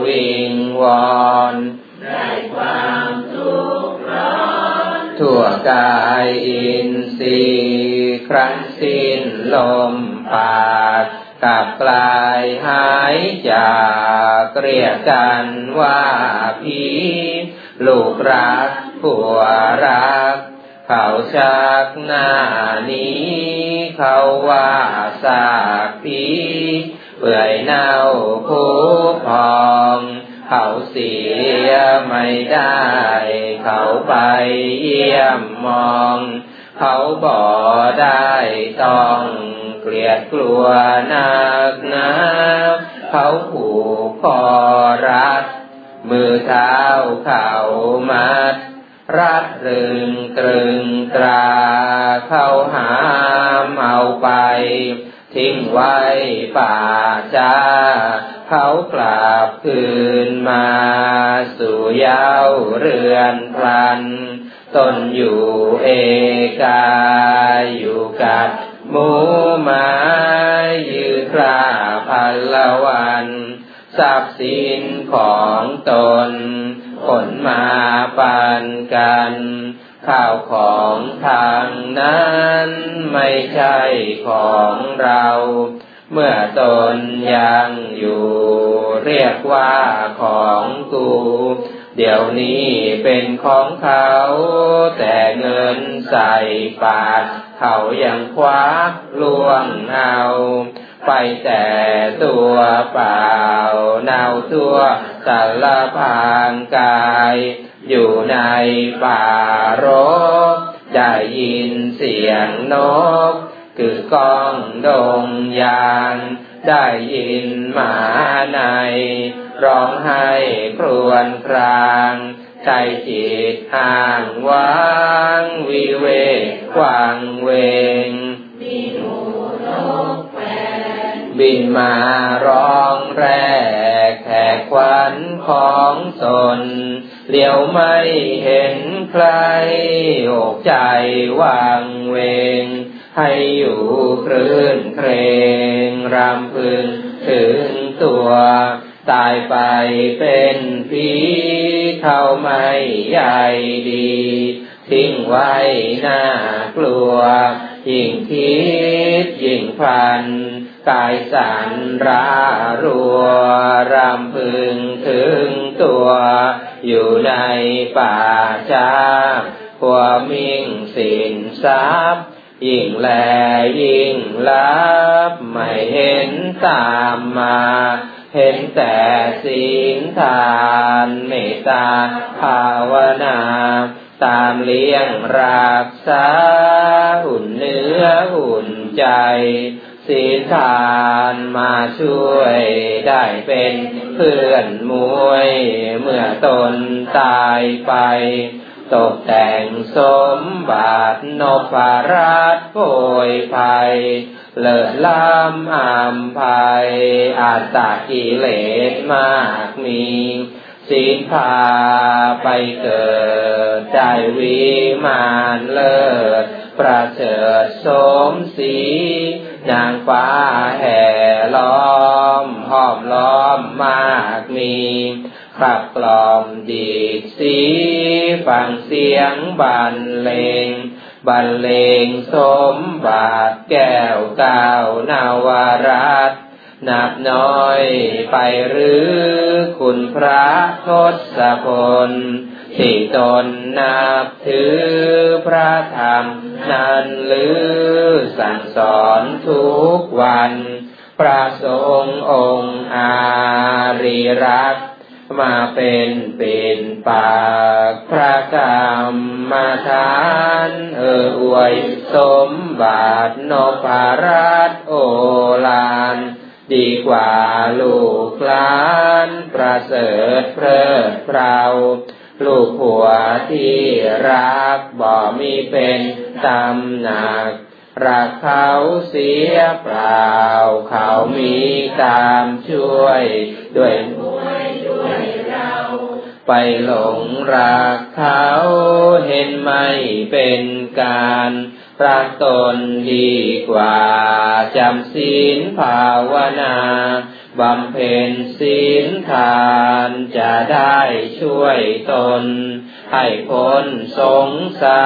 วิงวอนได้ความทุกข์ร้อนทั่วกายอินทรีย์ครั้นสิ้นลมปากกับกลายหายจากเรียกกันว่าพี ลูกรักผัวรัก เขาชักหน้านี้ เขาว่าสากพีเปื่อยเน่าผู้พองเขาเสียไม่ได้ เขาไปเยี่ยมมอง เขาบ่ได้ต้องเกลียดกลัวนักหนาเขาผูกคอรัด มือเท้าเข่ามัดรัดรึงตรึงตราเข้าหามเอาไป ทิ้งไว้ป่าจ้า เขากลับคืนมา สู่เย้าเรือนพลัน ตนอยู่เอกาอยู่กับหมูหมายืคราพันละวัน ทรัพย์สิน ของตน ผลมาปันกัน ข้าวของทางนั้นไม่ใช่ของเรา เมื่อตนยังอยู่ เรียกว่าของกูเดี๋ยวนี้เป็นของเขา แต่เงินใส่ปากเขายังควักลวงเอา ไปแต่ตัวเปล่าเนาตัวสารพางกาย อยู่ในป่ารกได้ยินเสียงนก คือกองดงยางได้ยินหมาใน ร้องให้ครวนครางใจจิตห่างว่างวิเวกวางเวงมีหนูนก บินมาร้องแรกแขกควันของตนเลี้ยวไม่เห็นใครอกใจวางเวง ให้อยู่คลื่นเครงรำพึงถึงตัว ตายไปเป็นผีเขาไม่ใหญ่ดี ทิ้งไว้น่ากลัว ยิ่งคิดยิ่งพัน กายสันรารัวรำพึงถึงตัว อยู่ในป่าช้าความมิ่งสินทรัพย์ยิ่งแลยิ่งลับ ไม่เห็นตามมา เห็นแต่สินทานเมตตาภาวนา ตามเลี้ยงรักษา หุ่นเนื้อหุ่นใจ ศีลทานมาช่วยได้เป็นเพื่อนมวย เมื่อตนตายไป ตกแต่งสมบัตินพรัตโกยภัย เลิศล้ำอามภัย อาตากิเลสมากมีศีลพาไปเกิดใจวิมานเลิศประเสริฐสมศรี นางฟ้าแห่ล้อมห้อมล้อมมากมีขับกล่อมดีดสีฟังเสียงบรรเลงบรรเลงสมบัติแก้วก้าวนาวรัตนับน้อยไปหรือคุณพระทศพล ที่ตนนับถือพระธรรม นั้นหรือสั่งสอนทุกวัน พระสงฆ์องค์อารีรักมาเป็นเป็นปากพระกรรมมาทานเอออวย สมบัตินพรัตโอลานดีกว่าลูกหลาน ประเสริฐเพลิดเพรา ลูกผัวที่รักบ่มีเป็นตำหนัก รักเขาเสียเปล่า เขามีตามช่วยด้วยไปหลงรักเขาเห็นไม่เป็นการรักตนดีกว่า จำศีลภาวนา บำเพ็ญศีลทานจะได้ช่วยตน ให้พ้นสงสา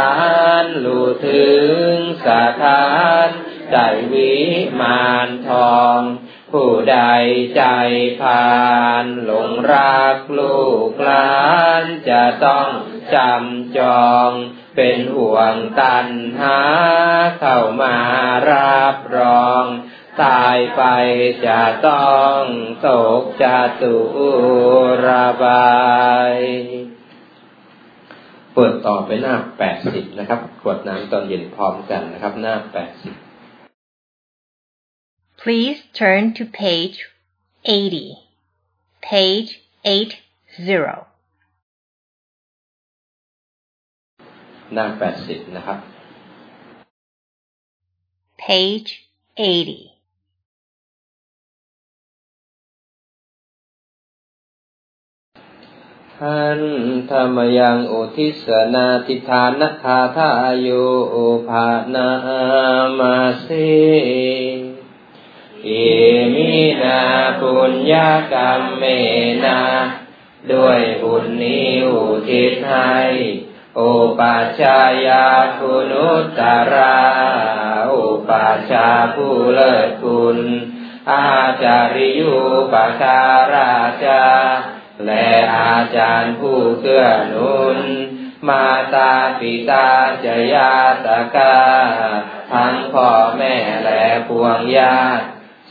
รลู่ถึงสาทานได้วิมานทอง ผู้ใดใจพานหลงรักลูกหลานจะต้องจำจองเป็นห่วงตันหาเข้ามารับรอง ตายไปจะต้องตกจตุระบายเปิดต่อไปหน้าแปดสิบนะครับขวดน้ำตอนเย็นพร้อมกันนะครับ หน้าแปดสิบ Please turn to page 80 page 80หน้าแปดสิบนะครับ page 80 หันธรรมยังอุทิศนาทิธานคาทาโยอุภานามาสิเอมินาปุญญากรรมเมนา ด้วยบุญนี้อุทิศให้โอปัชายาคุณุตราโอปัชาผู้เลิศคุณ อาจาริยุปการาชา และอาจารย์ผู้เกื้อหนุน มาตาปิตาจยาตกา ทั้งพ่อแม่และพวงญาติ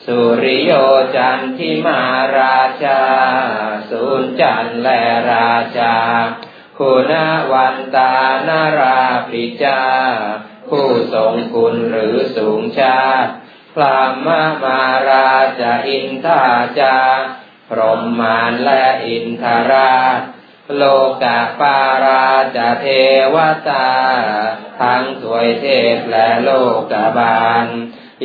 สุริโยจันทิมาราชาสุนจันและราชา คุณวันตานาราปิจา ผู้ทรงคุณหรือสูงชาติพรามมาราชอินทาจา พรหมานและอินทราช โลกาปาราจเทวตา ทั้งสวยเทพและโลกาบาล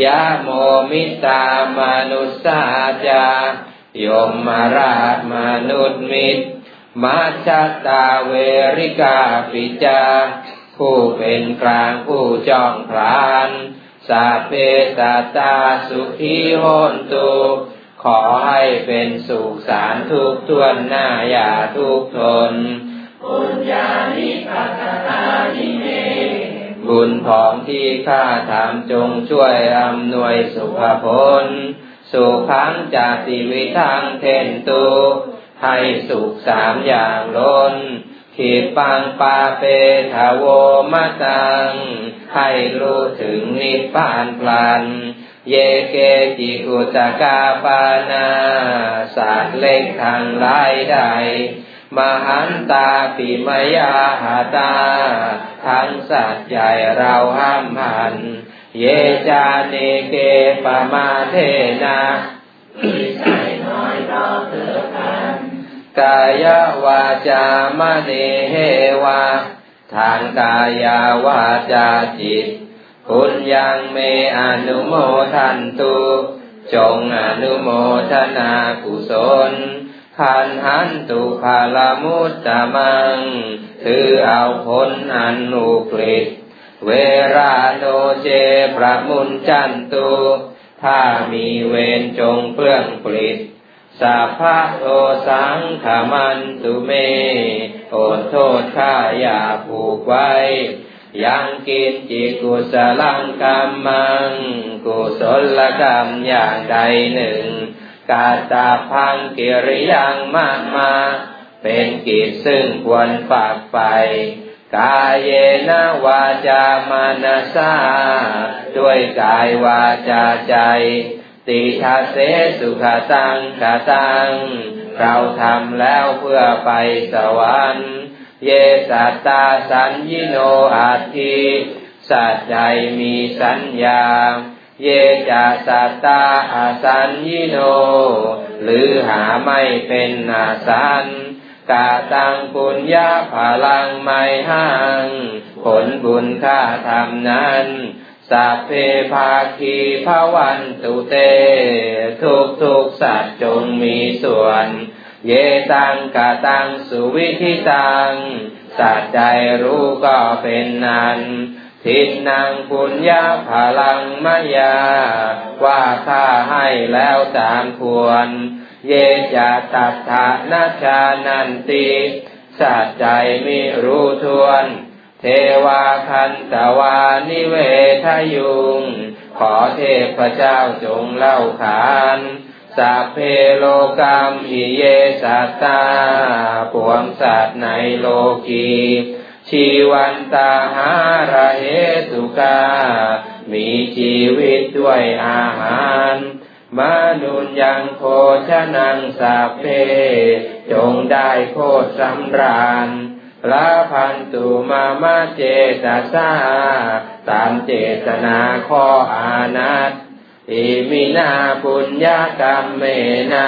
ยะโมมิตามนุสาจายมมาราชมนุษย์มิตรมาชตาเวริกาปิจา ผู้เป็นกลางผู้จ้องพราน สาเปตาตาสุขีโหนตุ ขอให้เป็นสุขสารทุกทวนหน้าอย่าทุกทน บุญญาณิปัตตานิเมบุญของที่ข้าทำจงช่วยอำนวยสุขผล สุขังจาติวิทังเทนตุให้สุขสามอย่างล้นขีปังปาเปทาโวมะตัง ให้รู้ถึงนิพพานพลัน เยเกจิกุตกาปานาศาสตร์เล็กทางหลายใดมหันตาปิมยาหาตา ทั้งสัตว์ใหญ่เราห้ามหัน เยจาเนเกปมาเทนะน้อยเราเกิดกันกายวาจามเนเหวา ทางกายวาจาจิต พุญยังเมอนุโมทันตุ จงอนุโมทนากุศลขันหันตุภาลมุตตะมังคือเอาผลอันุกฤษเวราโนเจประมุนจันตุ ถ้ามีเวรจงเปลื้องปลิดสัพพะโทสังขมันตุเม โอโทษข้าอย่าผูกไว้ ยังกินจิกุสลังกรรมัง กุศลกรรมอย่างใดหนึ่ง กาตาพังกิริยังมากมา เป็นกิจซึ่งควรฝากไป กายเยนะวาจามานาสาด้วยกายวาจาใจ ติทาเสสุขตังกาตัง เราทำแล้วเพื่อไปสวรรค์ เยสัตตาสัญญิโนอาทิสัจใจมีสัญญา เยจาสัตตาอาสัญญิโน หรือหาไม่เป็นนาสันกาตังปุญญาภาลังไม่ห่าง ผลบุญข้าทำนั้นสัพเพภาคีภวันตุเต ทุกทุกสัตว์จงมีส่วน เยตังกาตังสุวิธิตัง สัตว์ใจรู้ก็เป็นนันทินนางปุญญาภาลังมายา ว่าข้าให้แล้วตามควร เยจะตัทธานาชานันติสัตว์ใจมิรู้ทวน เทวาคันตวานิเวทยุง ขอเทพเจ้าจงเล่าขาน สัพเพโลกรรมอิเยสัตตาปวงสัตว์ในโลกีชีวันตาหาระเหตุกา มีชีวิตด้วยอาหารมนุนยังโคชนังสัพเพ จงได้โคตรสำราญลาพันตุมามาเจตสาตามเจตนาข้ออานัต อิมินาปุญญากรรมเมนา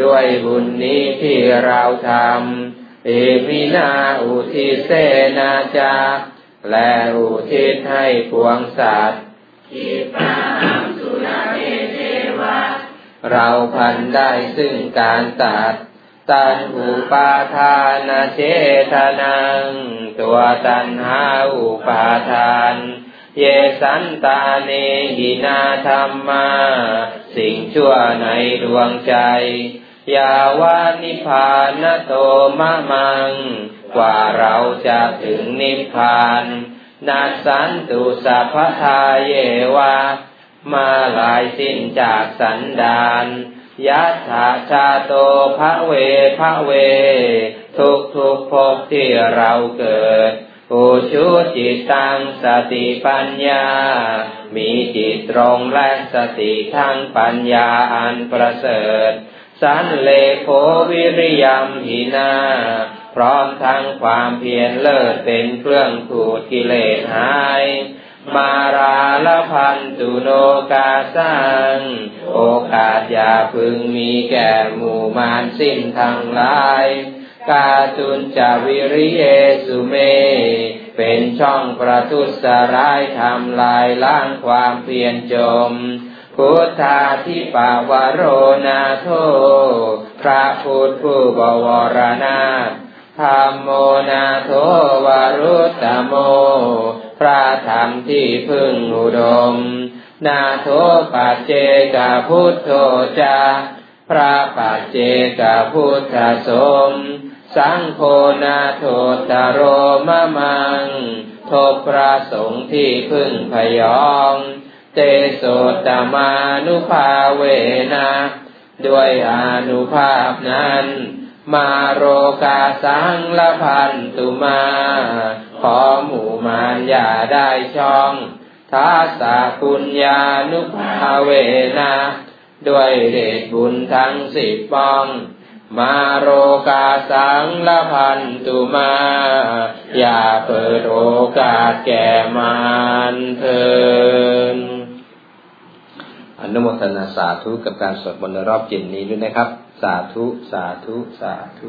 ด้วยบุญนี้ที่เราทำอิมินาอุทิเสนาจาและอุทิศให้พวงสัตว์เราพันได้ซึ่งการตัดตันอุปาทานเจตนัง ตัวตันหาอุปาทาน เยสันตาเนหินาธรรมา สิ่งชั่วในดวงใจ ยาวานิพานโตมะมัง กว่าเราจะถึงนิพพานนาสันตุสัพพทาเยวามาลายสิ้นจากสันดานยัตถาชาโตภะเวภะเว ทุกทุกภพที่เราเกิด อุชุจิตตังสติปัญญา มีจิตตรงและสติทั้งปัญญาอันประเสริฐ สันเลโควิริยมหินา พร้อมทั้งความเพียรเลิศเป็นเครื่องขูดกิเลสหาย มาราลพันตุโนกาสัง โอกาสอย่าพึงมีแก่หมู่มารสิ้นทั้งหลาย กาตุนจาวิริเยสุเม เป็นช่องประทุษร้ายทำลายล้างความเพียรจม พุทธาทิปาวโรนาโท พระพุทธผู้บวรนาธรรมโมนาโทวารุตตโม พระธรรมที่พึ่งอุดม นาโทปัจเจกพุทโธจาพระปัจเจกพุทธสม สังโฆนาโทตโรมะมังทบพระสงฆ์ที่พึ่งพยอง เตโสตมานุภาเวนะ ด้วยอนุภาพนั้น มาโรกาสังละพันตุมา ขอหมู่มารอย่าได้ช่องทัสสะปุญญานุภาเวนะ ด้วยเดชบุญทั้งสิบปอง มาโรกาสังละพันตุมา อย่าเปิดโอกาสแก่มารเถินอนุโมทนาสาธุกับการสวดมนต์รอบเย็นนี้ด้วยนะครับ สาธุ สาธุ สาธุ